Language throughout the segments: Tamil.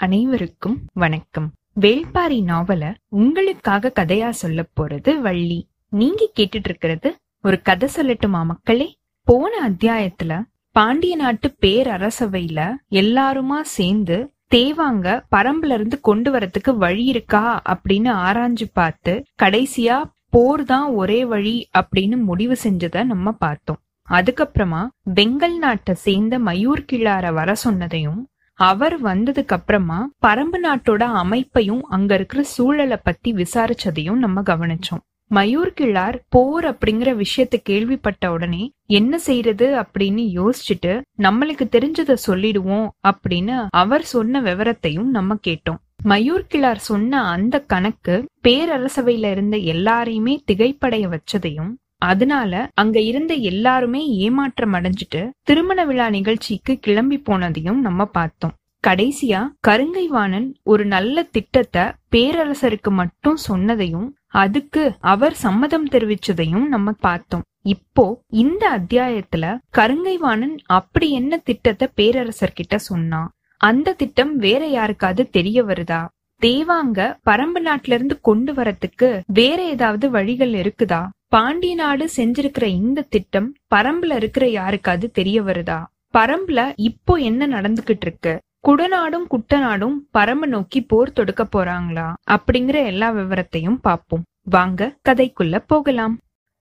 அனைவருக்கும் வணக்கம். வேள்பாரி நாவல உங்களுக்காக கதையா சொல்ல போறது வள்ளி. நீங்க கேட்டுட்டு இருக்கிறது ஒரு கதை சொல்லட்டுமா மக்களே? போன அத்தியாயத்துல பாண்டிய நாட்டு பேரரசவையில எல்லாருமா சேர்ந்து தேவாங்க பரம்புல இருந்து கொண்டு வரதுக்கு வழி இருக்கா அப்படின்னு ஆராய்ஞ்சு பார்த்து கடைசியா போர் தான் ஒரே வழி அப்படின்னு முடிவு செஞ்சத நம்ம பார்த்தோம். அதுக்கப்புறமா பெங்கல் நாட்டை சேர்ந்த மயூர் கிழார வர சொன்னதையும் அவர் வந்ததுக்கு அப்புறமா பரம்பு நாட்டோட அமைப்பையும் அங்க இருக்கிற சூழலை பத்தி விசாரிச்சதையும் நம்ம கவனிச்சோம். மயூர் கிழார் போர் அப்படிங்கிற விஷயத்த கேள்விப்பட்ட உடனே என்ன செய்யறது அப்படின்னு யோசிச்சுட்டு நம்மளுக்கு தெரிஞ்சத சொல்லிடுவோம் அப்படின்னு அவர் சொன்ன விவரத்தையும் நம்ம கேட்டோம். மயூர் கிழார் சொன்ன அந்த கணக்கு பேரரசவையில இருந்த எல்லாரையுமே திகைப்படைய வச்சதையும் அதனால அங்க இருந்த எல்லாருமே ஏமாற்றம் அடைஞ்சிட்டு திருமண விழா நிகழ்ச்சிக்கு கிளம்பி போனதையும் நம்ம பார்த்தோம். கடைசியா கருங்கைவாணன் ஒரு நல்ல திட்டத்தை பேரரசருக்கு மட்டும் சொன்னதையும் அதுக்கு அவர் சம்மதம் தெரிவிச்சதையும் நம்ம பார்த்தோம். இப்போ இந்த அத்தியாயத்துல கருங்கைவாணன் அப்படி என்ன திட்டத்தை பேரரசர்கிட்ட சொன்னான் அந்த திட்டம் வேற யாருக்காவது தெரிய வருதா? தேவாங்க பரம்பு நாட்டில இருந்து கொண்டு வரத்துக்கு வேற ஏதாவது வழிகள் இருக்குதா? பாண்டி நாடு செஞ்சிருக்கிற இந்த திட்டம் பரம்புல இருக்கிற யாருக்காவது தெரிய வருதா? பரம்புல இப்போ என்ன நடந்துகிட்டு இருக்கு? குடநாடும் குட்டநாடும் பரம்பு நோக்கி போர் தொடுக்க போறாங்களா? அப்படிங்கிற எல்லா விவரத்தையும் பார்ப்போம். வாங்க கதைக்குள்ள போகலாம்.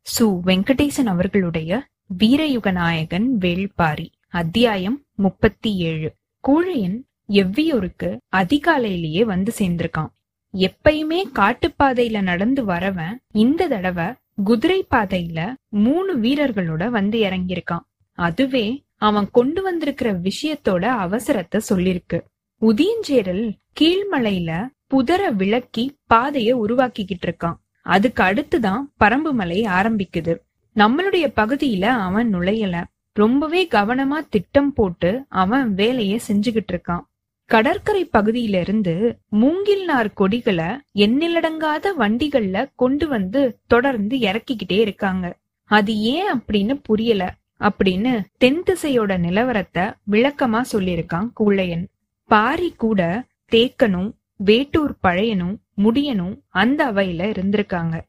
சு. வெங்கடேசன் அவர்களுடைய வீரயுக நாயகன் வேள்பாரி அத்தியாயம் முப்பத்தி ஏழு கூழையன் எவ்வியூருக்கு அதிகாலையிலேயே வந்து சேர்ந்திருக்கான். எப்பயுமே காட்டுப்பாதையில நடந்து வரவன் இந்த தடவை குதிரை பாதையில மூணு வீரர்களோட வந்து இறங்கியிருக்கான். அதுவே அவன் கொண்டு வந்திருக்கிற விஷயத்தோட அவசரத்தை சொல்லிருக்கு. உதியஞ்சேரல் கீழ்மலையில புதர விளக்கி பாதைய உருவாக்கிக்கிட்டு இருக்கான். அதுக்கு அடுத்துதான் பரம்பு மலை ஆரம்பிக்குது. நம்மளுடைய பகுதியில அவன் நுழையல. ரொம்பவே கவனமா திட்டம் போட்டு அவன் வேலைய செஞ்சுகிட்டு இருக்கான். கடற்கரை பகுதியில இருந்து மூங்கில்நார் கொடிகளை எண்ணிலடங்காத வண்டிகள்ல கொண்டு வந்து தொடர்ந்து இறக்கிக்கிட்டே இருக்காங்க. அது ஏன் அப்படின்னு புரியல. அப்படின்னு தென் திசையோட நிலவரத்தை விளக்கமா சொல்லியிருக்கான் கூழையன். பாரி கூட தேக்கனும் வேட்டூர் பழையனும் முடியனும் அந்த அவையில இருந்திருக்காங்க.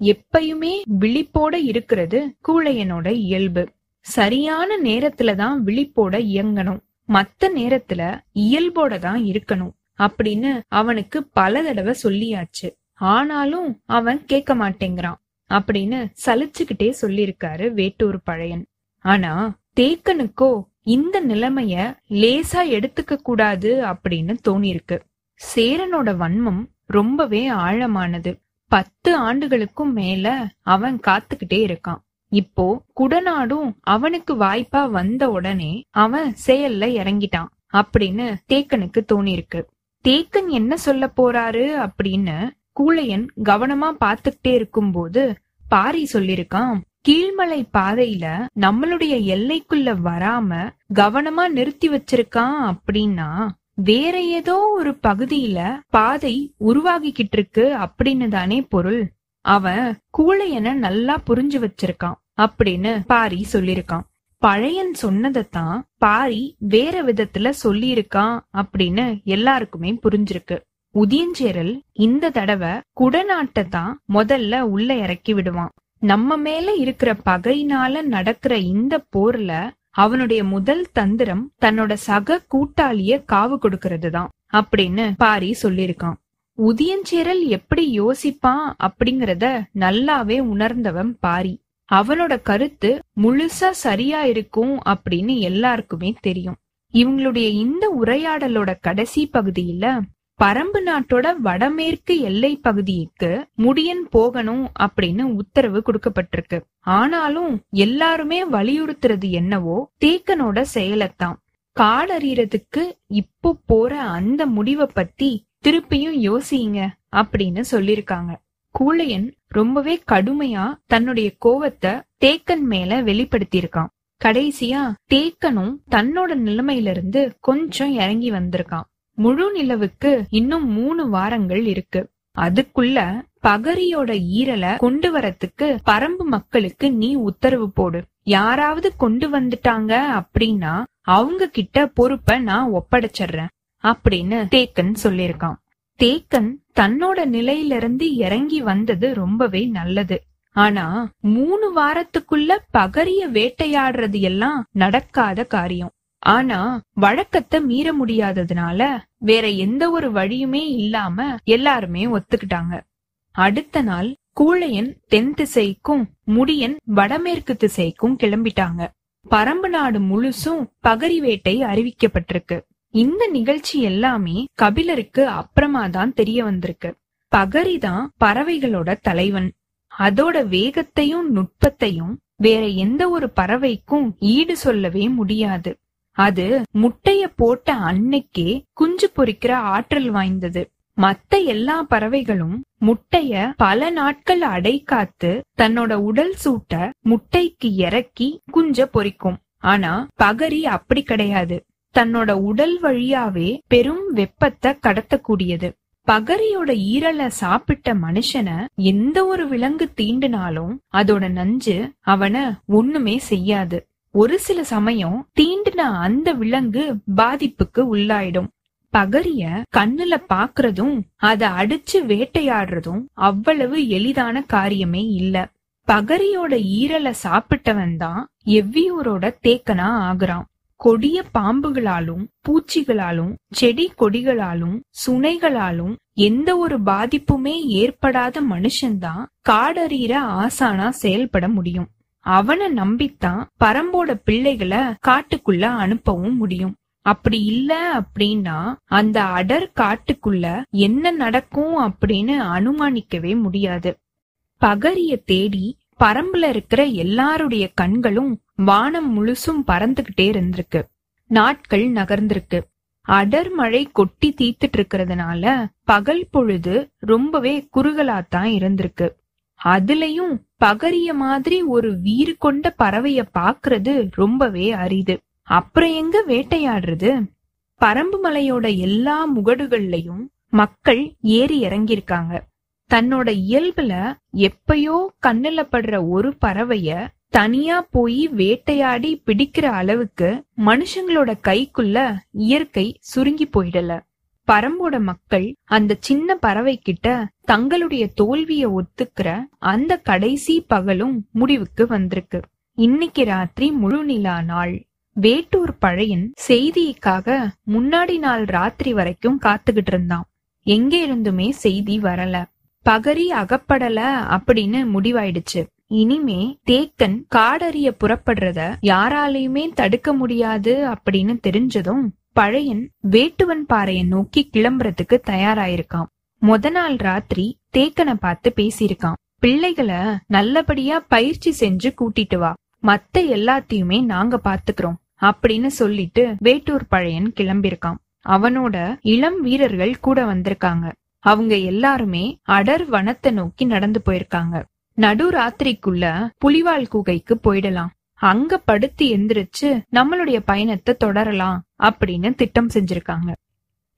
எப்பயுமே விழிப்போட இருக்கிறது கூழையனோட இயல்பு. சரியான நேரத்துலதான் விழிப்போட இயங்கணும். மத்த நேரத்துல இயல்போட தான் இருக்கணும் அப்படின்னு அவனுக்கு பல தடவை சொல்லியாச்சு. ஆனாலும் அவன் கேட்க மாட்டேங்கிறான் அப்படின்னு சலிச்சுக்கிட்டே சொல்லியிருக்காரு வேட்டூர் பழையன். ஆனா தேக்கனுக்கோ இந்த நிலைமைய லேசா எடுத்துக்க கூடாது அப்படின்னு தோணிருக்கு சேரனோட வன்மம் ரொம்பவே ஆழமானது. பத்து ஆண்டுகளுக்கும் மேல அவன் காத்துக்கிட்டே இருக்கான். இப்போ குடநாடும் அவனுக்கு வாய்ப்பா வந்த உடனே அவன் செயல்ல இறங்கிட்டான் அப்படின்னு தேக்கனுக்கு தோணிருக்கு தேக்கன் என்ன சொல்ல போறாரு அப்படின்னு கூழையன் கவனமா பாத்துக்கிட்டே இருக்கும்போது பாரி சொல்லிருக்கான் கீழ்மலை பாதையில நம்மளுடைய எல்லைக்குள்ள வராம கவனமா நிறுத்தி வச்சிருக்கான் அப்படின்னா வேற ஏதோ ஒரு பகுதியில பாதை உருவாகிக்கிட்டு இருக்கு அப்படின்னு தானே பொருள். அவன் கூழையனை நல்லா புரிஞ்சு வச்சிருக்கான். அப்படின்னு பாரி சொல்லிருக்கான் பழையன் சொன்னதைத்தான் பாரி வேற விதத்துல சொல்லியிருக்கான் அப்படின்னு எல்லாருக்குமே புரிஞ்சிருக்கு. உதியஞ்சேரல் இந்த தடவை குடநாட்டை தான் முதல்ல உள்ள இறக்கி விடுவான். நம்ம மேல இருக்கிற பகையினால நடக்கிற இந்த போர்ல அவனுடைய முதல் தந்திரம் தன்னோட சக கூட்டாளிய காவு கொடுக்கறது தான் அப்படின்னு பாரி சொல்லியிருக்கான். உதியஞ்சேரல் எப்படி யோசிப்பான் அப்படிங்கறத நல்லாவே உணர்ந்தவன் பாரி. அவனோட கருத்து முழுசா சரியா இருக்கும் அப்படின்னு எல்லாருக்குமே தெரியும். இவங்களுடைய இந்த உரையாடலோட கடைசி பகுதியில பரம்பு நாட்டோட வடமேற்கு எல்லை பகுதிக்கு முடியன் போகணும் அப்படின்னு உத்தரவு கொடுக்கப்பட்டிருக்கு. ஆனாலும் எல்லாருமே வலியுறுத்துறது என்னவோ தேக்கனோட செயலத்தான். காடறியறதுக்கு இப்போ போற அந்த முடிவை பத்தி திருப்பியும் யோசிங்க அப்படின்னு சொல்லிருக்காங்க கூழையன் ரொம்பவே கடுமையா தன்னுடைய கோவத்தை தேக்கன் மேல வெளிப்படுத்தியிருக்கான். கடைசியா தேக்கனும் தன்னோட நிலைமையில இருந்து கொஞ்சம் இறங்கி வந்திருக்கான். முழு நிலவுக்கு இன்னும் மூணு வாரங்கள் இருக்கு. அதுக்குள்ள பகரியோட ஈரலை கொண்டு வரத்துக்கு பரம்பு மக்களுக்கு நீ உத்தரவு போடு. யாராவது கொண்டு வந்துட்டாங்க அப்படின்னா அவங்க கிட்ட பொறுப்ப நான் ஒப்படைச்சிடுறேன் அப்படின்னு தேக்கன் சொல்லிருக்கான் தேக்கன் தன்னோட நிலையிலிருந்து இறங்கி வந்தது ரொம்பவே நல்லது. ஆனா மூணு வாரத்துக்குள்ள பகரிய வேட்டையாடுறது எல்லாம் நடக்காத காரியம். ஆனா வழக்கத்தை மீற முடியாததுனால வேற எந்த ஒரு வழியுமே இல்லாம எல்லாருமே ஒத்துக்கிட்டாங்க. அடுத்த நாள் கூழையன் தென் திசைக்கும் முடியன் வடமேற்கு திசைக்கும் கிளம்பிட்டாங்க. பரம்பு நாடு முழுசும் பகரி வேட்டை அறிவிக்கப்பட்டிருக்கு. இந்த நிகழ்ச்சி எல்லாமே கபிலருக்கு அப்புறமா தான் தெரிய வந்திருக்கு. பகரிதான் பறவைகளோட தலைவன். அதோட வேகத்தையும் நுட்பத்தையும் வேற எந்த ஒரு பறவைக்கும் ஈடு சொல்லவே முடியாது. அது முட்டைய போட்ட அன்னைக்கே குஞ்சு பொறிக்கிற ஆற்றல் வாய்ந்தது. மத்த எல்லா பறவைகளும் முட்டைய பல நாட்கள் அடை காத்து தன்னோட உடல் சூட்ட முட்டைக்கு இறக்கி குஞ்ச பொறிக்கும். ஆனா பகரி அப்படி கிடையாது. தன்னோட உடல் வழியாவே பெரும் வெப்பத்தை கடத்தக்கூடியது. பகரியோட ஈரலை சாப்பிட்ட மனுஷனை எந்த ஒரு விலங்கு தீண்டினாலும் அதோட நஞ்சு அவன ஒண்ணுமே செய்யாது. ஒரு சில சமயம் தீண்டின அந்த விலங்கு பாதிப்புக்கு உள்ளாயிடும். பகரிய கண்ணுல பாக்குறதும் அத அடிச்சு வேட்டையாடுறதும் அவ்வளவு எளிதான காரியமே இல்ல. பகரியோட ஈரலை சாப்பிட்டவன் தான் எவ்வியூரோட தேக்கனா ஆகுறான். கொடிய பாம்புகளாலும் பூச்சிகளாலும் செடி கொடிகளாலும் சுனைகளாலும் எந்த ஒரு பாதிப்புமே ஏற்படாத மனுஷன்தான் காடறிகிற ஆசானா செயல்பட முடியும். அவனை நம்பித்தான் பரம்போட பிள்ளைகளை காட்டுக்குள்ள அனுப்பவும் முடியும். அப்படி இல்ல அப்படின்னா அந்த அடர் காட்டுக்குள்ள என்ன நடக்கும் அப்படின்னு அனுமானிக்கவே முடியாது. பகரிய தேடி பரம்புல இருக்கிற எல்லாருடைய கண்களும் வானம் முழுசும் பறந்துகிட்டே இருந்திருக்கு. நாட்கள் நகர்ந்திருக்கு. அடர் மழை கொட்டி தீத்துட்டு இருக்கிறதுனால பகல் பொழுது ரொம்பவே குறுகலாத்தான் இருந்திருக்கு. அதுலயும் பகரிய மாதிரி ஒரு வீறு கொண்ட பறவைய பாக்குறது ரொம்பவே அரிது. அப்புறம் எங்க வேட்டையாடுறது? பரம்பு மலையோட எல்லா முகடுகள்லயும் மக்கள் ஏறி இறங்கியிருக்காங்க. தன்னோட இயல்புல எப்பயோ கண்ணுல படுற ஒரு பறவைய தனியா போய் வேட்டையாடி பிடிக்கிற அளவுக்கு மனுஷங்களோட கைக்குள்ள இயற்கை சுருங்கி போயிடல. பரம்போட மக்கள் அந்த சின்ன பறவை கிட்ட தங்களுடைய தோல்விய ஒத்துக்கிற அந்த கடைசி பகலும் முடிவுக்கு வந்திருக்கு. இன்னைக்கு ராத்திரி முழு நிலா நாள். வேட்டூர் பழையன் செய்திக்காக முன்னாடி நாள் ராத்திரி வரைக்கும் காத்துக்கிட்டு இருந்தான். எங்க இருந்துமே செய்தி வரல. பகரி அகப்படல அப்படின்னு முடிவாயிடுச்சு. இனிமே தேக்கன் காடறிய புறப்படுறத யாராலையுமே தடுக்க முடியாது அப்படின்னு தெரிஞ்சதும் பழையன் வேட்டுவன் பாறையை நோக்கி கிளம்புறதுக்கு தயாராயிருக்கான். மொத நாள் ராத்திரி தேக்கனை பார்த்து பேசியிருக்கான். பிள்ளைகளை நல்லபடியா பயிற்சி செஞ்சு கூட்டிட்டு வா. மத்த எல்லாத்தையுமே நாங்க பாத்துக்கிறோம் அப்படின்னு சொல்லிட்டு வேட்டூர் பழையன் கிளம்பியிருக்கான். அவனோட இளம் வீரர்கள் கூட வந்திருக்காங்க. அவங்க எல்லாருமே அடர் வனத்தை நோக்கி நடந்து போயிருக்காங்க. நடு ராத்திரிக்குள்ள புலிவால் குகைக்கு போயிடலாம். அங்க படுத்து எந்திரிச்சு நம்மளுடைய பயணத்தை தொடரலாம் அப்படின்னு திட்டம் செஞ்சிருக்காங்க.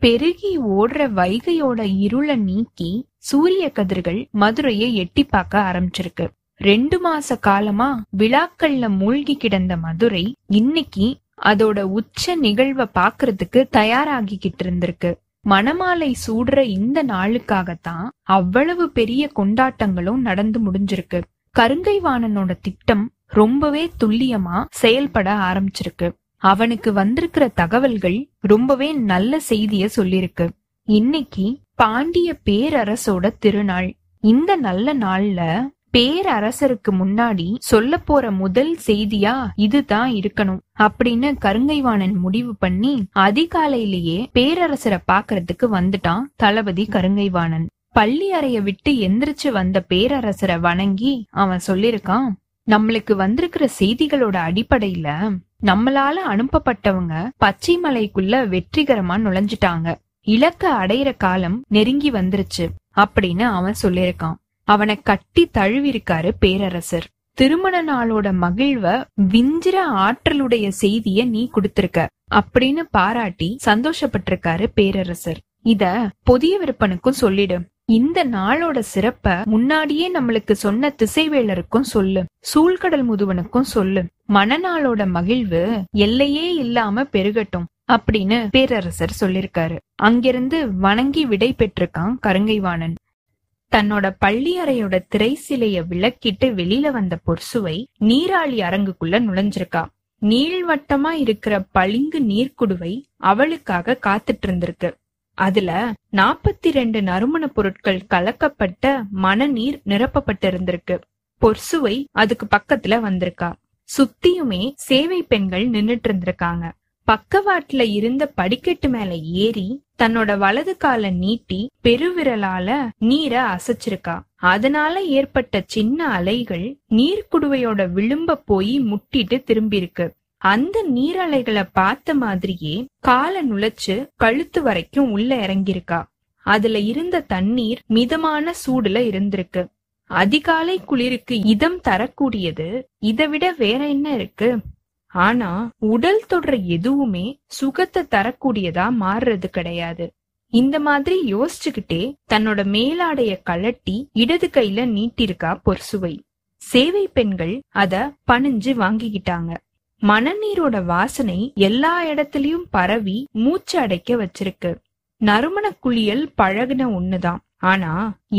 பெருகி ஓடுற வைகையோட இருள நீக்கி சூரிய கதிர்கள் மதுரையை எட்டி பார்க்க ஆரம்பிச்சிருக்கு. ரெண்டு மாச காலமா விழாக்கள்ல மூழ்கி கிடந்த மதுரை இன்னைக்கு அதோட உச்ச நிகழ்வை பாக்குறதுக்கு தயாராகிக்கிட்டு இருந்திருக்கு. மணமாலை சூடுற இந்த நாளுக்காகத்தான் அவ்வளவு பெரிய கொண்டாட்டங்களும் நடந்து முடிஞ்சிருக்கு. கருங்கை வாணனோட திட்டம் ரொம்பவே துல்லியமா செயல்பட ஆரம்பிச்சிருக்கு. அவனுக்கு வந்திருக்கிற தகவல்கள் ரொம்பவே நல்ல செய்திய சொல்லிருக்கு. இன்னைக்கு பாண்டிய பேரரசோட திருநாள். இந்த நல்ல நாள்ல பேரரசருக்கு முன்னாடி சொல்ல போற முதல் செய்தியா இதுதான் இருக்கணும் அப்படின்னு கருங்கைவாணன் முடிவு பண்ணி அதிகாலையிலேயே பேரரசரை பாக்குறதுக்கு வந்துட்டான் தளபதி கருங்கைவாணன். பள்ளி அறைய விட்டு எந்திரிச்சு வந்த பேரரசரை வணங்கி அவன் சொல்லிருக்கான் நம்மளுக்கு வந்திருக்கிற செய்திகளோட அடிப்படையில நம்மளால அனுப்பப்பட்டவங்க பச்சை மலைக்குள்ள வெற்றிகரமா நுழைஞ்சிட்டாங்க. இலக்க அடையிற காலம் நெருங்கி வந்துருச்சு அப்படின்னு அவன் சொல்லியிருக்கான். அவனை கட்டி தழுவிருக்காரு பேரரசர். திருமண நாளோட மகிழ்வ விஞ்சிர ஆற்றலுடைய செய்திய நீ கொடுத்திருக்க. அப்படின்னு பாராட்டி சந்தோஷப்பட்டிருக்காரு பேரரசர். இத புதிய விற்பனுக்கும் சொல்லிடு. இந்த நாளோட சிறப்ப முன்னாடியே நம்மளுக்கு சொன்ன திசைவேலருக்கும் சொல்லு. சூழ்கடல் முதுவனுக்கும் சொல்லு. மணநாளோட மகிழ்வு எல்லையே இல்லாம பெருகட்டும் அப்படின்னு பேரரசர் சொல்லிருக்காரு. அங்கிருந்து வணங்கி விடை பெற்றிருக்கான் கருங்கைவாணன். தன்னோட பள்ளியறையோட திரை சிலைய விளக்கிட்டு வெளியில வந்த பொர்சுவை நீராளி அரங்குக்குள்ள நுழைஞ்சிருக்கா. நீள்வட்டமா இருக்கிற பளிங்கு நீர்க்குடுவை அவளுக்காக காத்துட்டு இருந்திருக்கு அதுல நாப்பத்தி ரெண்டு நறுமண பொருட்கள் கலக்கப்பட்ட மணநீர் நிரப்பப்பட்டிருந்திருக்கு. பொர்சுவை அதுக்கு பக்கத்துல வந்திருக்கா. சுத்தியுமே சேவை பெண்கள் நின்னுட்டு இருந்திருக்காங்க பக்கவாட்டுல இருந்த படிக்கட்டு மேல ஏறி தன்னோட வலது கால நீட்டி பெருவிரலால நீரை அசைச்சிருக்கா. அதனால ஏற்பட்ட சின்ன அலைகள் நீர்க்குடுவையோட விளிம்ப போய் முட்டிட்டு திரும்பியிருக்கு. அந்த நீரலைகளை பார்த்த மாதிரியே காலை நுழைச்சு கழுத்து வரைக்கும் உள்ள இறங்கியிருக்கா. அதுல இருந்த தண்ணீர் மிதமான சூடுல இருந்திருக்கு. அதிகாலை குளிருக்கு இதம் தரக்கூடியது. இதை விட வேற என்ன இருக்கு? ஆனா உடல் தொடர் எதுவுமே சுகத்தை தரக்கூடியதா மாறுறது கிடையாது. இந்த மாதிரி யோசிச்சுக்கிட்டே தன்னோட மேலாடைய கழட்டி இடது கையில நீட்டிருக்கா பொர்சுவை சேவை பெண்கள் அத பணிஞ்சு வாங்கிக்கிட்டாங்க. மணநீரோட வாசனை எல்லா இடத்துலயும் பரவி மூச்சு அடைக்க வச்சிருக்கு. நறுமண குளியல் பழகுன ஒண்ணுதான். ஆனா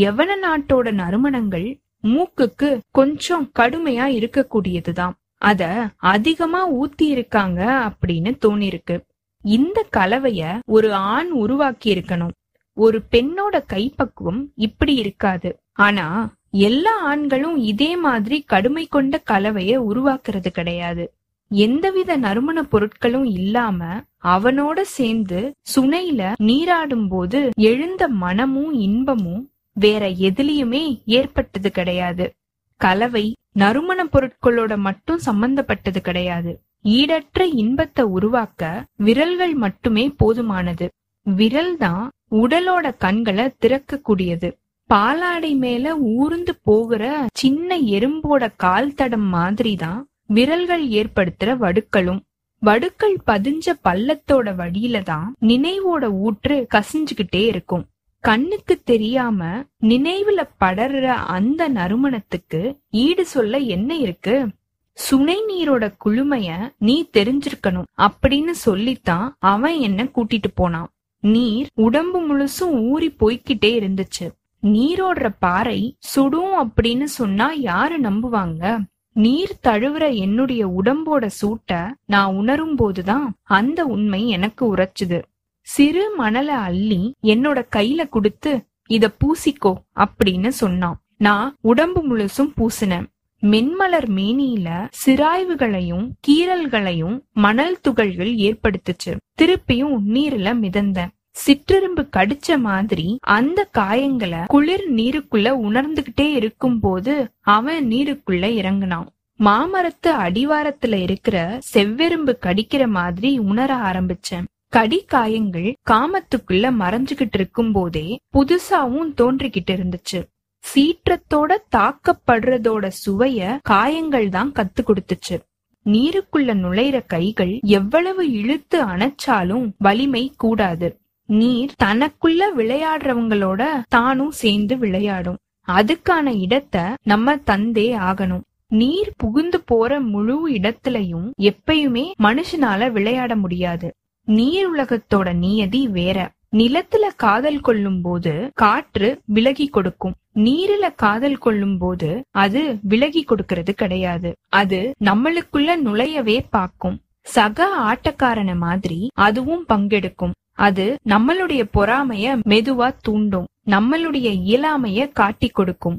எவன நாட்டோட நறுமணங்கள் மூக்குக்கு கொஞ்சம் கடுமையா இருக்கக்கூடியதுதான். அத அதிகமா ஊத்தி இருக்காங்க அப்படின்னு தோணிருக்கு இந்த கலவைய ஒரு ஆண் உருவாக்கி இருக்கணும் ஒரு பெண்ணோட கைப்பக்குவம் இப்படி இருக்காது. ஆனா எல்லா ஆண்களும் இதே மாதிரி கடுமை கொண்ட கலவைய உருவாக்குறது கிடையாது. எந்தவித நறுமண பொருட்களும் இல்லாம அவனோட சேர்ந்து சுனையில நீராடும் போது எழுந்த மனமும் இன்பமும் வேற எதுலயுமே ஏற்பட்டது கிடையாது. கலவை நறுமண பொருட்களோட மட்டும் சம்பந்தப்பட்டது கிடையாது. ஈடற்ற இன்பத்தை உருவாக்க விரல்கள் மட்டுமே போதுமானது. விரல் தான் உடலோட கண்களை திறக்கக்கூடியது. பாலாடை மேல ஊர்ந்து போகிற சின்ன எறும்போட கால் தடம் மாதிரி தான் விரல்கள் ஏற்படுத்துற வடுக்களும். வடுக்கள் பதிஞ்ச பள்ளத்தோட வழியில தான் நினைவோட ஊற்று கசிஞ்சுகிட்டே இருக்கும். கண்ணுக்கு தெரியாம நினைவுல படர்ற அந்த நறுமணத்துக்கு ஈடு சொல்ல என்ன இருக்கு? சுனை நீரோட குளுமைய நீ தெரிஞ்சிருக்கணும் அப்படின்னு சொல்லித்தான் அவன் என்ன கூட்டிட்டு போனான். நீர் உடம்பு முழுசும் ஊறி போய்கிட்டே இருந்துச்சு. நீரோடுற பாறை சுடும் அப்படின்னு சொன்னா யாரு நம்புவாங்க? நீர் தழுவுற என்னுடைய உடம்போட சூட்ட நான் உணரும் போதுதான் அந்த உண்மை எனக்கு உரைச்சுது. சிறு மணல அள்ளி என்னோட கையில குடுத்து இத பூசிக்கோ அப்படின்னு சொன்னான். நான் உடம்பு முழுசும் பூசினேன். மென்மலர் மேனியில சிராய்வுகளையும் கீறல்களையும் மணல் துகள்கள் ஏற்படுத்துச்சு. திருப்பியும் நீர்ல மிதந்தேன். சிற்றெரும்பு கடிச்ச மாதிரி அந்த காயங்களை குளிர் நீருக்குள்ள உணர்ந்துகிட்டே இருக்கும் போது அவன் நீருக்குள்ள இறங்குனான். மாமரத்து அடிவாரத்துல இருக்கிற செவ்வெரும்பு கடிக்கிற மாதிரி உணர ஆரம்பிச்சேன். கடி காயங்கள் காமத்துக்குள்ள மறைஞ்சுகிட்டு இருக்கும் போதே புதுசாவும் தோன்றிக்கிட்டு இருந்துச்சு. சீற்றத்தோட தாக்கப்படுறதோட சுவைய காயங்கள் தான் கத்து கொடுத்துச்சு. நீருக்குள்ள நுழைற கைகள் எவ்வளவு இழுத்து அணைச்சாலும் வலிமை கூடாது. நீர் தனக்குள்ள விளையாடுறவங்களோட தானும் சேர்ந்து விளையாடும். அதுக்கான இடத்த நம்ம தந்தே ஆகணும். நீர் புகுந்து போற முழு இடத்துலயும் எப்பயுமே மனுஷனால விளையாட முடியாது. நீர் உலகத்தோட நியதி வேற. நிலத்துல காதல் கொள்ளும் போது காற்று விலகி கொடுக்கும். நீரில காதல் கொள்ளும் போது அது விலகி கொடுக்கறது கிடையாது. அது நம்மளுக்குள்ள நுழையவே பாக்கும் சக ஆட்டக்காரன மாதிரி அதுவும் பங்கெடுக்கும். அது நம்மளுடைய பொறாமைய மெதுவா தூண்டும். நம்மளுடைய இயலாமைய காட்டி கொடுக்கும்.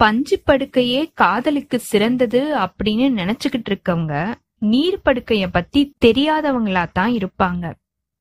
பஞ்சு படுக்கையே காதலுக்கு சிறந்தது அப்படின்னு நினைச்சுக்கிட்டு இருக்கவங்க நீர் படுக்கைய பத்தி தெரியாதவங்களா தான் இருப்பாங்க.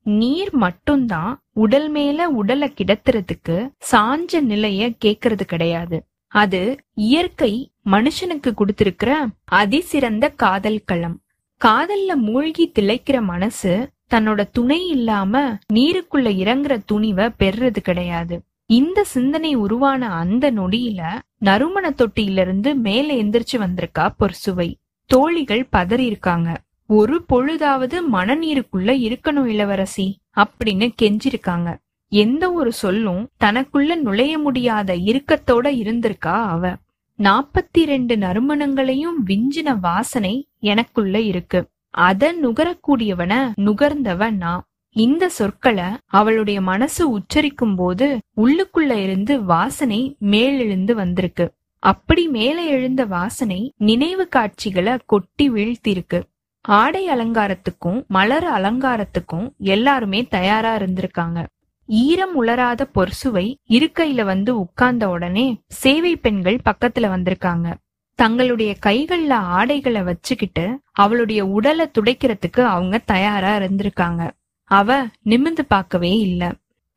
நீர் மட்டும்தான் உடல் மேல உடலை கிடத்துறதுக்கு சாஞ்ச நிலைய கேக்குறது கிடையாது. அது இயற்கை மனுஷனுக்கு கொடுத்திருக்கிற அதிசிறந்த காதல் களம். காதல்ல மூழ்கி திளைக்கிற மனசு தன்னோட துணை இல்லாம நீருக்குள்ள இறங்குற துணிவை பெறுறது கிடையாது. இந்த சிந்தனை உருவான அந்த நொடியில நறுமண தொட்டியிலிருந்து மேல எந்திரிச்சு வந்திருக்கா பொறுசுவை. தோழிகள் பதறியிருக்காங்க. ஒரு பொழுதாவது மனநீருக்குள்ள இருக்கணும் இளவரசி அப்படின்னு கெஞ்சிருக்காங்க. எந்த ஒரு சொல்லும் தனக்குள்ள நுழைய முடியாத இறுக்கத்தோட இருந்திருக்கா அவ. நாப்பத்தி ரெண்டு நறுமணங்களையும் விஞ்சின வாசனை எனக்குள்ள இருக்கு. அத நுகரக்கூடியவன நுகர்ந்தவ நான். இந்த சொற்களை அவளுடைய மனசு உச்சரிக்கும் போது உள்ளுக்குள்ள இருந்து வாசனை மேலெழுந்து வந்திருக்கு. அப்படி மேலே எழுந்த வாசனை நினைவு காட்சிகளை கொட்டி வீழ்த்திருக்கு. ஆடை அலங்காரத்துக்கும் மலர் அலங்காரத்துக்கும் எல்லாருமே தயாரா இருந்திருக்காங்க. ஈரம் உலராத பொர்சுவை இருக்கையில வந்து உட்கார்ந்த உடனே சேவை பெண்கள் பக்கத்துல வந்திருக்காங்க. தங்களுடைய கைகள்ல ஆடைகளை வச்சுக்கிட்டு அவளுடைய உடலை துடைக்கிறதுக்கு அவங்க தயாரா இருந்திருக்காங்க. அவ நிமிந்து பார்க்கவே இல்ல.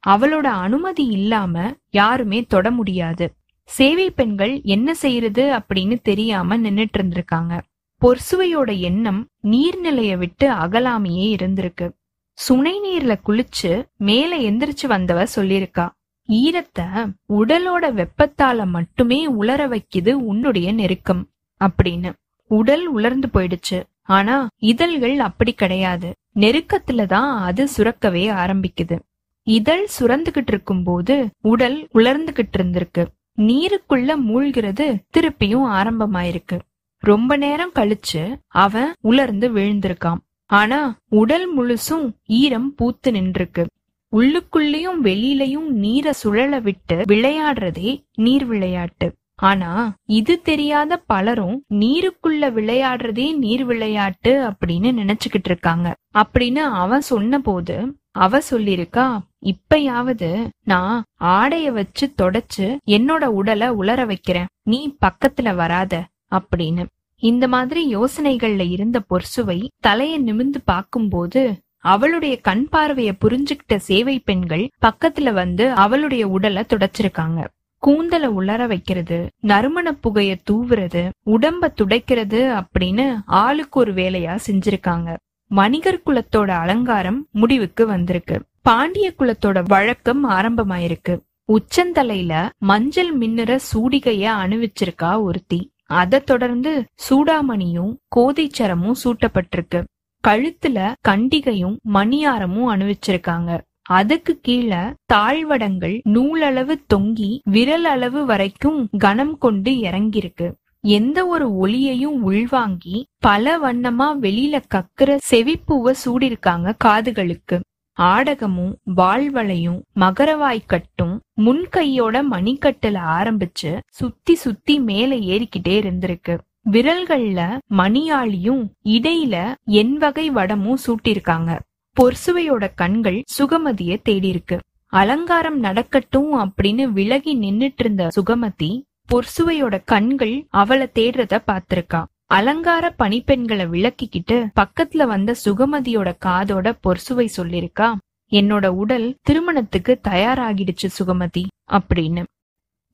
அவளோட அனுமதி இல்லாம யாருமே தொட முடியாது. சேவை பெண்கள் என்ன செய்யறது அப்படின்னு தெரியாம நின்னுட்டு இருந்திருக்காங்க. பொர்சுவையோட எண்ணம் நீர்நிலைய விட்டு அகலாமையே இருந்திருக்கு. சுனை நீர்ல குளிச்சு மேல எந்திரிச்சு வந்தவ சொல்லிருக்கா ஈரத்தை உடலோட வெப்பத்தால மட்டுமே உலர வைக்குது உன்னுடைய நெருக்கம் அப்படின்னு. உடல் உலர்ந்து போயிடுச்சு. ஆனா இதழ்கள் அப்படி கிடையாது. நெருக்கத்துல தான் அது சுரக்கவே ஆரம்பிக்குது. இதழ் சுரந்துகிட்டு இருக்கும் போது உடல் உலர்ந்துகிட்டு இருந்திருக்கு. நீருக்குள்ள மூழ்கிறது திருப்பியும் ஆரம்பமாயிருக்கு. ரொம்ப நேரம் கழிச்சு அவன் உலர்ந்து விழுந்திருக்கான். ஆனா உடல் முழுசும் ஈரம் பூத்து நின்றுருக்கு. உள்ளுக்குள்ளேயும் வெளியிலையும் நீரை சுழல விட்டு விளையாடுறதே நீர் விளையாட்டு. ஆனா இது தெரியாத பலரும் நீருக்குள்ள விளையாடுறதே நீர் விளையாட்டு அப்படின்னு நினைச்சுக்கிட்டு இருக்காங்க. அப்படின்னு அவன் சொன்ன போது அவ சொல்லிருக்கா இப்பயாவது நான் ஆடைய வச்சு தொடச்சு என்னோட உடலை உலர வைக்கிறேன். நீ பக்கத்துல வராத அப்படின்னு. இந்த மாதிரி யோசனைகள்ல இருந்த பொர்சுவை தலைய நிமிந்து பார்க்கும்போது அவளுடைய கண் பார்வைய புரிஞ்சுக்கிட்ட சேவை பெண்கள் பக்கத்துல வந்து அவளுடைய உடலை துடைச்சிருக்காங்க. கூந்தல உலர வைக்கிறது நறுமண புகைய தூவுறது உடம்ப துடைக்கிறது அப்படின்னு ஆளுக்கு ஒரு வேலையா செஞ்சிருக்காங்க. வணிகர் குலத்தோட அலங்காரம் முடிவுக்கு வந்திருக்கு. பாண்டிய குலத்தோட வழக்கம் ஆரம்பமாயிருக்கு. உச்சந்தலையில மஞ்சள் மின்னுற சூடிகைய அணிவிச்சிருக்கா ஒருத்தி. அதை தொடர்ந்து சூடாமணியும் கோதைச்சரமும் சூட்டப்பட்டிருக்கு. கழுத்துல கண்டிகையும் மணியாரமும் அணிவிச்சிருக்காங்க. அதுக்கு கீழே தாழ்வடங்கள் நூலளவு தொங்கி விரல் அளவு வரைக்கும் கனம் கொண்டு இறங்கியிருக்கு. எந்த ஒரு ஒளியையும் உள்வாங்கி பல வண்ணமா வெளியில கக்குற செவிப்பூவ சூடிருக்காங்க காதுகளுக்கு. ஆடகமும் வாழ்வளையும் மகரவாய்க்கட்டும் முன்கையோட மணிக்கட்டுல ஆரம்பிச்சு சுத்தி சுத்தி மேல ஏறிக்கிட்டே இருந்திருக்கு. விரல்கள்ல மணியாளியும் இடையில என் வகை வடமும் சூட்டிருக்காங்க பொர்சுவையோட கண்கள் சுகமதிய தேடிருக்கு அலங்காரம் நடக்கட்டும் அப்படின்னு விலகி நின்னுட்டு இருந்த சுகமதி பொர்சுவையோட கண்கள் அவளை தேடுறத பாத்திருக்கா அலங்கார பணிப்பெண்களை விளக்கிக்கிட்டு பக்கத்துல வந்த சுகமதியோட காதோட பொர்சுவை சொல்லிருக்கா? என்னோட உடல் திருமணத்துக்கு தயாராகிடுச்சு சுகமதி அப்படின்னு.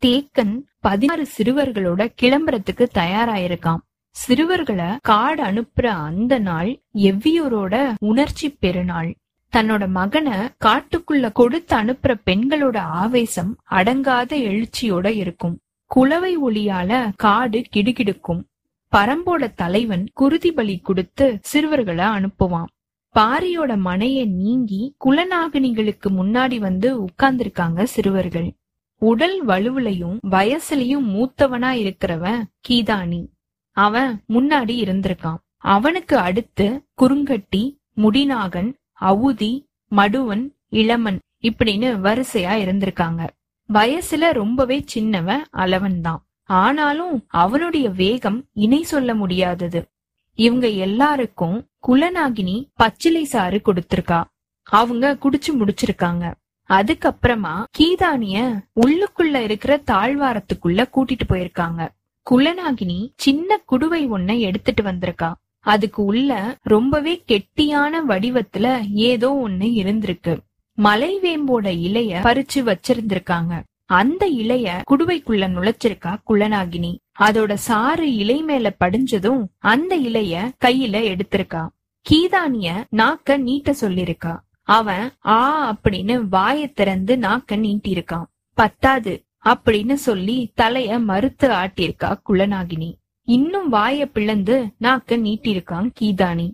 தேக்கன் பதினாறு சிறுவர்களோட கிளம்புறதுக்கு தயாராயிருக்கான் சிறுவர்களை காடு அனுப்புற அந்த நாள் எவ்வியூரோட உணர்ச்சி பெருநாள். தன்னோட மகனை காட்டுக்குள்ள கொடுத்து அனுப்புற பெண்களோட ஆவேசம் அடங்காத எழுச்சியோட இருக்கும். குலவை ஒளியால காடு கிடுகிடுக்கும். பரம்போட தலைவன் குருதி பலி கொடுத்து சிறுவர்களை அனுப்புவான். பாரியோட மனைய நீங்கி குலநாகினிகளுக்கு முன்னாடி வந்து உட்கார்ந்திருக்காங்க சிறுவர்கள். உடல் வலுவுலையும் வயசுலயும் மூத்தவனா இருக்கிறவன் கீதானி அவன் முன்னாடி இருந்திருக்கான். அவனுக்கு அடுத்து குறுங்கட்டி முடிநாகன் அவுதி மடுவன் இளமன் இப்படின்னு வரிசையா இருந்திருக்காங்க. வயசுல ரொம்பவே சின்னவன் அளவன் தான் ஆனாலும் அவனுடைய வேகம் இணை சொல்ல முடியாதது. இவங்க எல்லாருக்கும் குலநாகினி பச்சிலை சாறு கொடுத்திருக்கா. அவங்க குடிச்சு முடிச்சிருக்காங்க. அதுக்கப்புறமா கீதானிய உள்ளுக்குள்ள இருக்கிற தாழ்வாரத்துக்குள்ள கூட்டிட்டு போயிருக்காங்க. குலநாகினி சின்ன குடுவை ஒன்ன எடுத்துட்டு வந்திருக்கா. அதுக்கு உள்ள ரொம்பவே கெட்டியான வடிவத்துல ஏதோ ஒண்ணு இருந்திருக்கு. மலைவேம்போட இலைய பறிச்சு வச்சிருந்திருக்காங்க. அந்த இலைய குடுவைக்குள்ள நுழைச்சிருக்கா குள்ளனாகினி. அதோட சாறு இலை மேல படிஞ்சதும் அந்த இலைய கையில எடுத்திருக்கா. கீதானிய நாக்க நீட்ட சொல்லிருக்கா. அவன் ஆ அப்படின்னு வாய திறந்து நாக்க நீட்டிருக்கான். பத்தாது அப்படின்னு சொல்லி தலைய மறுத்து ஆட்டியிருக்கா குள்ளநாகினி இன்னும் வாய பிளந்து நாக்க நீட்டிருக்கான் கீதானி.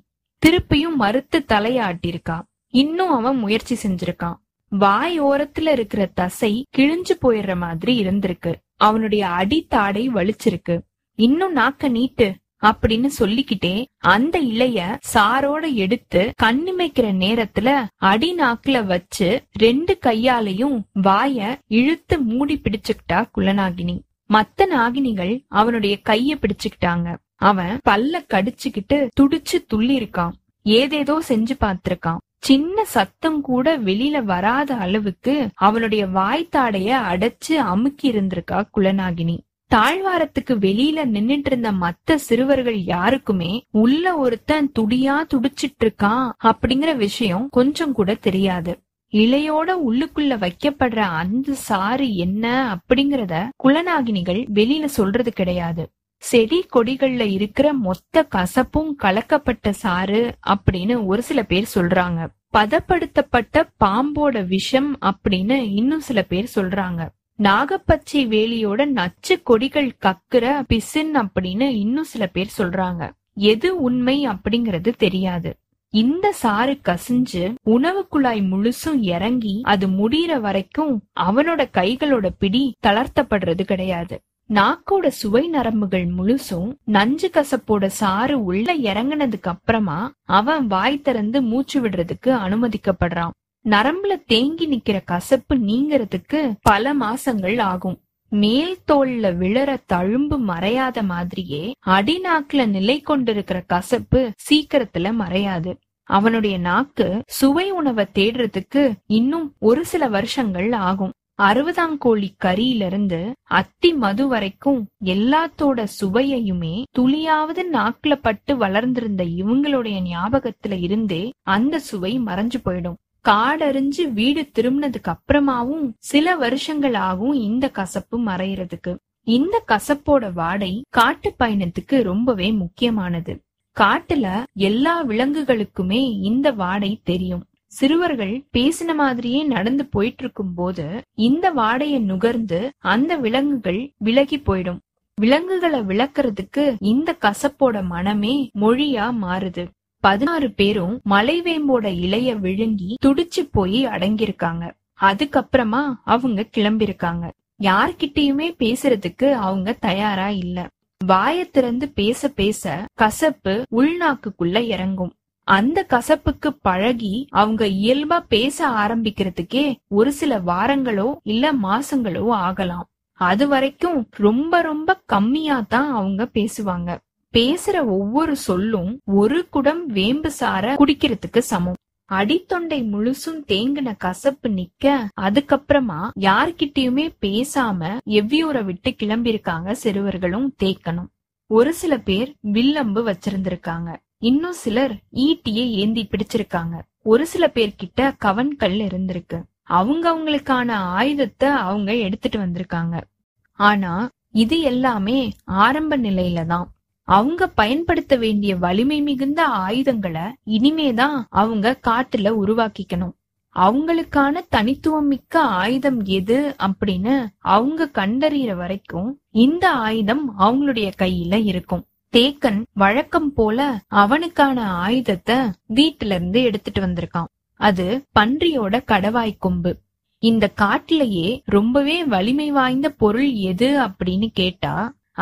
திருப்பியும் மறுத்து தலைய ஆட்டிருக்கா இன்னும் அவன் முயற்சி செஞ்சிருக்கான். வாய் ஓரத்துல இருக்கிற தசை கிழிஞ்சு போயிடுற மாதிரி இருந்திருக்கு. அவனுடைய அடித்தாடை வலிச்சிருக்கு. இன்னும் நாக்க நீட்டு அப்படின்னு சொல்லிக்கிட்டே அந்த இலைய சாரோட எடுத்து கண்ணிமைக்கிற நேரத்துல அடி நாக்குல வச்சு ரெண்டு கையாலையும் வாய இழுத்து மூடி பிடிச்சுக்கிட்டா குலநாகினி. மத்த நாகினிகள் அவனுடைய கைய பிடிச்சுக்கிட்டாங்க. அவன் பல்ல கடிச்சுக்கிட்டு துடிச்சு துள்ளி இருக்கான் ஏதேதோ செஞ்சு பாத்திருக்கான் சின்ன சத்தம் கூட வெளியில வராத அளவுக்கு அவளுடைய வாய்த்தாடைய அடைச்சு அமுக்கி இருந்திருக்கா குலநாகினி. தாழ்வாரத்துக்கு வெளியில நின்னுட்டு இருந்த மத்த சிறுவர்கள் யாருக்குமே உள்ள ஒருத்தன் துடியா துடிச்சிட்டு இருக்கான் அப்படிங்கிற விஷயம் கொஞ்சம் கூட தெரியாது. இலையோட உள்ளுக்குள்ள வைக்கப்படுற அந்த சாறு என்ன அப்படிங்கறத குலநாகினிகள் வெளியில சொல்றது கிடையாது. செடி கொடிகள்ல இருக்கிற மொத்த கசப்பும் கலக்கப்பட்ட சாறு அப்படின்னு ஒரு சில பேர் சொல்றாங்க. பதப்படுத்தப்பட்ட பாம்போட விஷம் அப்படின்னு இன்னும் சில பேர் சொல்றாங்க. நாகப்பச்சை வேலியோட நச்சு கொடிகள் கக்குற பிசின் அப்படின்னு இன்னும் சில பேர் சொல்றாங்க. எது உண்மை அப்படிங்கறது தெரியாது. இந்த சாறு கசிஞ்சு உணவு குழாய் முழுசும் இறங்கி அது முடியற வரைக்கும் அவனோட கைகளோட பிடி தளர்த்தப்படுறது கிடையாது. நாக்கோட சுவை நரம்புகள் முழுசும் நஞ்சு கசப்போட சாறு உள்ள இறங்குனதுக்கு அப்புறமா அவன் வாய் திறந்து மூச்சு விடுறதுக்கு அனுமதிக்கப்படுறான். நரம்புல தேங்கி நிக்கிற கசப்பு நீங்கிறதுக்கு பல மாசங்கள் ஆகும். மேல் தோல்ல விழற தழும்பு மறையாத மாதிரியே அடிநாக்குல நிலை கொண்டிருக்கிற கசப்பு சீக்கிரத்துல மறையாது. அவனுடைய நாக்கு சுவை உணவை தேடுறதுக்கு இன்னும் ஒரு சில வருஷங்கள் ஆகும். அறுபதாங்கோழி கறியிலிருந்து அத்தி மது வரைக்கும் எல்லாத்தோட சுவையையுமே துளியாவது நாக்குல பட்டு வளர்ந்திருந்த இவங்களுடைய ஞாபகத்துல இருந்தே அந்த சுவை மறைஞ்சு போயிடும். காடறிஞ்சு வீடு திரும்பினதுக்கு அப்புறமாவும் சில வருஷங்கள் ஆகும் இந்த கசப்பு மறையறதுக்கு. இந்த கசப்போட வாடை காட்டு பயணத்துக்கு ரொம்பவே முக்கியமானது. காட்டுல எல்லா விலங்குகளுக்குமே இந்த வாடை தெரியும். சிறுவர்கள் பேசின மாதிரியே நடந்து போயிட்டு இருக்கும் போது இந்த வாடைய நுகர்ந்து அந்த விலங்குகள் விலகி போயிடும். விலங்குகளை விளக்குறதுக்கு இந்த கசப்போட மனமே மொழியா மாறுது. பதினாறு பேரும் மலைவேம்போட இலைய விழுங்கி துடிச்சு போய் அடங்கியிருக்காங்க. அதுக்கப்புறமா அவங்க கிளம்பிருக்காங்க யார்கிட்டயுமே பேசுறதுக்கு அவங்க தயாரா இல்ல. வாய திறந்து பேச பேச கசப்பு உள்நாக்குக்குள்ள இறங்கும். அந்த கசப்புக்கு பழகி அவங்க இயல்பா பேச ஆரம்பிக்கிறதுக்கே ஒரு சில வாரங்களோ இல்ல மாசங்களோ ஆகலாம். அது வரைக்கும் ரொம்ப ரொம்ப கம்மியா தான் அவங்க பேசுவாங்க. பேசுற ஒவ்வொரு சொல்லும் ஒரு குடம் வேம்பு சார குடிக்கிறதுக்கு சமம். அடித்தொண்டை முழுசும் தேங்கின கசப்பு நிக்க அதுக்கப்புறமா யார்கிட்டயுமே பேசாம எவ்வியூரை விட்டு கிளம்பியிருக்காங்க சிறுவர்களும் தேக்கணும். ஒரு சில பேர் வில்லம்பு வச்சிருந்திருக்காங்க. இன்னும் சிலர் ஈட்டியை ஏந்தி பிடிச்சிருக்காங்க. ஒரு சில பேர்கிட்ட கவன்கல் இருந்திருக்கு. அவங்க அவங்களுக்கான ஆயுதத்தை அவங்க எடுத்துட்டு வந்திருக்காங்க. ஆனா இது எல்லாமே ஆரம்ப நிலையில தான். அவங்க பயன்படுத்த வேண்டிய வலிமை மிகுந்த ஆயுதங்களை இனிமேதான் அவங்க காட்டுல உருவாக்கிக்கணும். அவங்களுக்கான தனித்துவம் மிக்க ஆயுதம் எது அப்படின்னு அவங்க கண்டறியற வரைக்கும் இந்த ஆயுதம் அவங்களுடைய கையில இருக்கும். தேக்கன் வழக்கம் போல அவனுக்கான ஆயுதத்தை வீட்டுல இருந்து எடுத்துட்டு வந்திருக்கான். அது பன்றியோட கடவாய் கொம்பு. இந்த காட்டிலேயே ரொம்பவே வலிமை வாய்ந்த பொருள் எது அப்படின்னு கேட்டா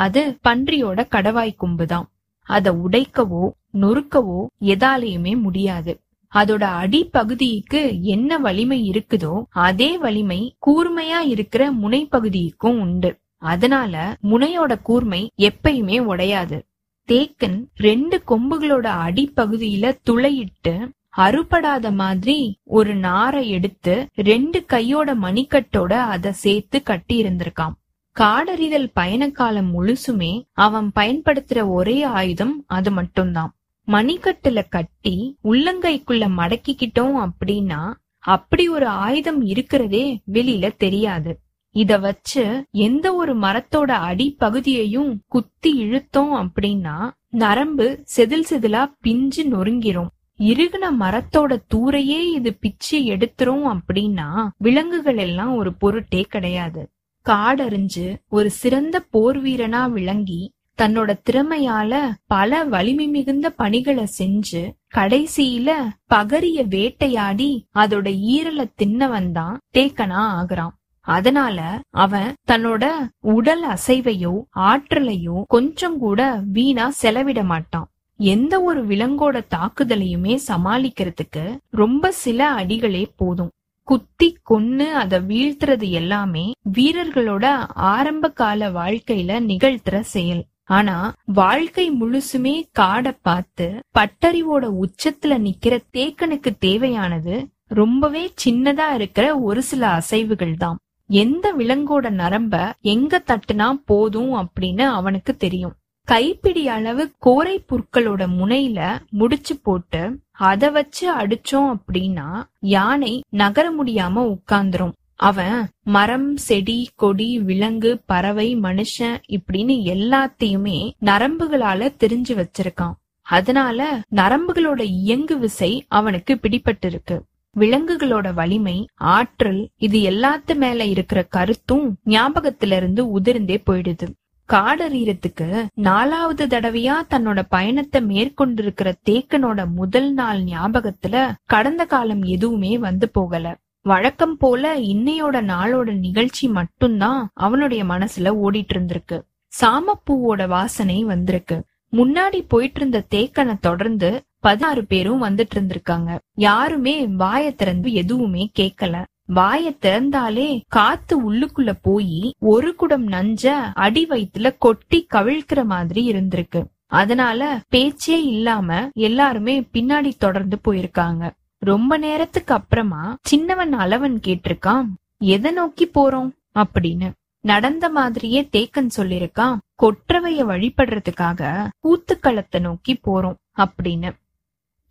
அது பன்றியோட கடவாய் கொம்பு தான் அத உடைக்கவோ நொறுக்கவோ எதாலையுமே முடியாது. அதோட அடிப்பகுதிக்கு என்ன வலிமை இருக்குதோ அதே வலிமை கூர்மையா இருக்கிற முனைப்பகுதிக்கும் உண்டு. அதனால முனையோட கூர்மை எப்பயுமே உடையாது. தேக்கன் ரெண்டு கொம்புகளோட அடிப்பகுதியில துளையிட்டு அறுபடாத மாதிரி ஒரு நாரை எடுத்து ரெண்டு கையோட மணிக்கட்டோட அத சேர்த்து கட்டி இருந்திருக்கான் காடறிதல் பயண காலம் முழுசுமே அவன் பயன்படுத்துற ஒரே ஆயுதம் அது மட்டும்தான். மணிக்கட்டுல கட்டி உள்ளங்கைக்குள்ள மடக்கிக்கிட்டோம் அப்படின்னா அப்படி ஒரு ஆயுதம் இருக்கிறதே வெளியில தெரியாது. இத வச்சு எந்த ஒரு மரத்தோட அடிப்பகுதியையும் குத்தி இழுத்தோம் அப்படின்னா நரம்பு செதில் செதிலா பிஞ்சு நொறுங்கிரும். இருகின மரத்தோட தூரையே இது பிச்சு எடுத்துரும் அப்படின்னா விலங்குகள் எல்லாம் ஒரு பொருட்டே கிடையாது. காடறிஞ்சு ஒரு சிறந்த போர் வீரனா விளங்கி தன்னோட திறமையால பல வலிமை மிகுந்த பணிகளை செஞ்சு கடைசியில பகரிய வேட்டையாடி அதோட ஈரல தின்னவன் தான் தேக்கனா ஆகுறான். அதனால அவன் தன்னோட உடல் அசைவையோ ஆற்றலையோ கொஞ்சம் கூட வீணா செலவிட மாட்டான். எந்த ஒரு விலங்கோட தாக்குதலையுமே சமாளிக்கிறதுக்கு ரொம்ப சில அடிகளே போதும். குத்தி கொன்னு அதை வீழ்த்துறது எல்லாமே வீரர்களோட ஆரம்ப கால வாழ்க்கையில நிகழ்த்துற செயல். ஆனா வாழ்க்கை முழுசுமே காட பார்த்து பட்டறிவோட உச்சத்துல நிக்கிற தேக்கனுக்கு தேவையானது ரொம்பவே சின்னதா இருக்கிற ஒரு சில அசைவுகள் தான். எந்த விலங்கோட நரம்ப எங்க தட்டுனா போதும் அப்படின்னு அவனுக்கு தெரியும். கைப்பிடி அளவு கோரை புற்களோட முனையில முடிச்சு போட்டு அத வச்சு அடிச்சோம் அப்படின்னா யானை நகர முடியாம உட்கார்ந்துரும். அவன் மரம் செடி கொடி விலங்கு பறவை மனுஷன் இப்படின்னு எல்லாத்தையுமே நரம்புகளால தெரிஞ்சு வச்சிருக்கான். அதனால நரம்புகளோட இயங்கு விசை அவனுக்கு பிடிபட்டிருக்கு. விலங்குகளோட வலிமை ஆற்றல் இது எல்லாத்து மேல இருக்கிற கருத்தும் ஞாபகத்துல இருந்து உதிர்ந்தே போயிடுது. காடறீரத்துக்கு நாலாவது தடவையா தன்னோட பயணத்தை மேற்கொண்டிருக்கிற தேக்கனோட முதல் நாள் ஞாபகத்துல கடந்த காலம் எதுவுமே வந்து போகல. வழக்கம் போல இன்னையோட நாளோட நிகழ்ச்சி மட்டும்தான் அவனுடைய மனசுல ஓடிட்டு இருந்திருக்கு சாமப்பூவோட வாசனை வந்திருக்கு. முன்னாடி போயிட்டு இருந்த தேக்கனை தொடர்ந்து பதினாறு பேரும் வந்துட்டு இருந்திருக்காங்க யாருமே வாய திறந்து எதுவுமே கேட்கல வாய திறந்தாலே காத்து உள்ளுக்குள்ள போய் ஒரு குடம் நஞ்ச அடி வயித்துல கொட்டி கவிழ்க்கிற மாதிரி இருந்திருக்கு. அதனால பேச்சே இல்லாம எல்லாருமே பின்னாடி தொடர்ந்து போயிருக்காங்க. ரொம்ப நேரத்துக்கு அப்புறமா சின்னவன் அளவன் கேட்டிருக்கான் எதை நோக்கி போறோம்? அப்படின்னு. நடந்த மாதிரியே தேக்கன் சொல்லிருக்கான் கொற்றவைய வழிபடுறதுக்காக கூத்துக்களத்தை நோக்கி போறோம் அப்படின்னு.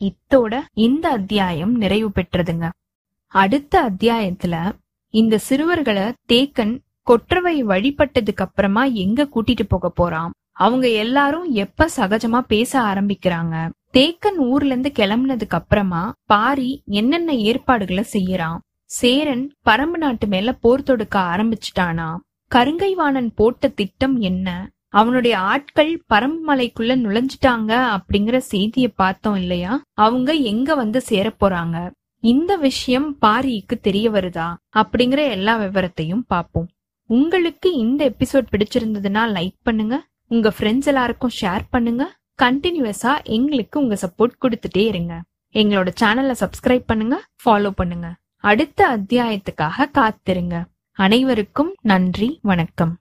இத்தோட இந்த அத்தியாயம் நிறைவு பெற்றதுங்க. அடுத்த அத்தியாயத்துல இந்த சிறுவர்களை தேக்கன் கொற்றவை வழிபட்டதுக்கு அப்புறமா எங்க கூட்டிட்டு போக போறான் அவங்க எல்லாரும் எப்ப சகஜமா பேச ஆரம்பிக்கிறாங்க? தேக்கன் ஊர்ல இருந்து கிளம்புனதுக்கு அப்புறமா பாரி என்னென்ன ஏற்பாடுகளை செய்யறான்? சேரன் பரம்பு நாட்டு மேல போர் தொடுக்க ஆரம்பிச்சிட்டானா? கருங்கைவாணன் போட்ட திட்டம் என்ன? அவனுடைய ஆட்கள் பரம்பு மலைக்குள்ள நுழைஞ்சிட்டாங்க அப்படிங்கிற செய்திய பார்த்தோம் இல்லையா? அவங்க எங்க வந்து சேர போறாங்க? இந்த விஷயம் பாரிக்கு தெரிய வருதா? அப்படிங்கிற எல்லா விவரத்தையும் பார்ப்போம். உங்களுக்கு இந்த எபிசோட் பிடிச்சிருந்ததுன்னா லைக் பண்ணுங்க உங்க ஃப்ரெண்ட்ஸ் எல்லாருக்கும் ஷேர் பண்ணுங்க கண்டினியூஸா எங்களுக்கு உங்க சப்போர்ட் கொடுத்துட்டே இருங்க. எங்களோட சேனலை சப்ஸ்கிரைப் பண்ணுங்க ஃபாலோ பண்ணுங்க. அடுத்த அத்தியாயத்துக்காக காத்திருங்க. அனைவருக்கும் நன்றி வணக்கம்.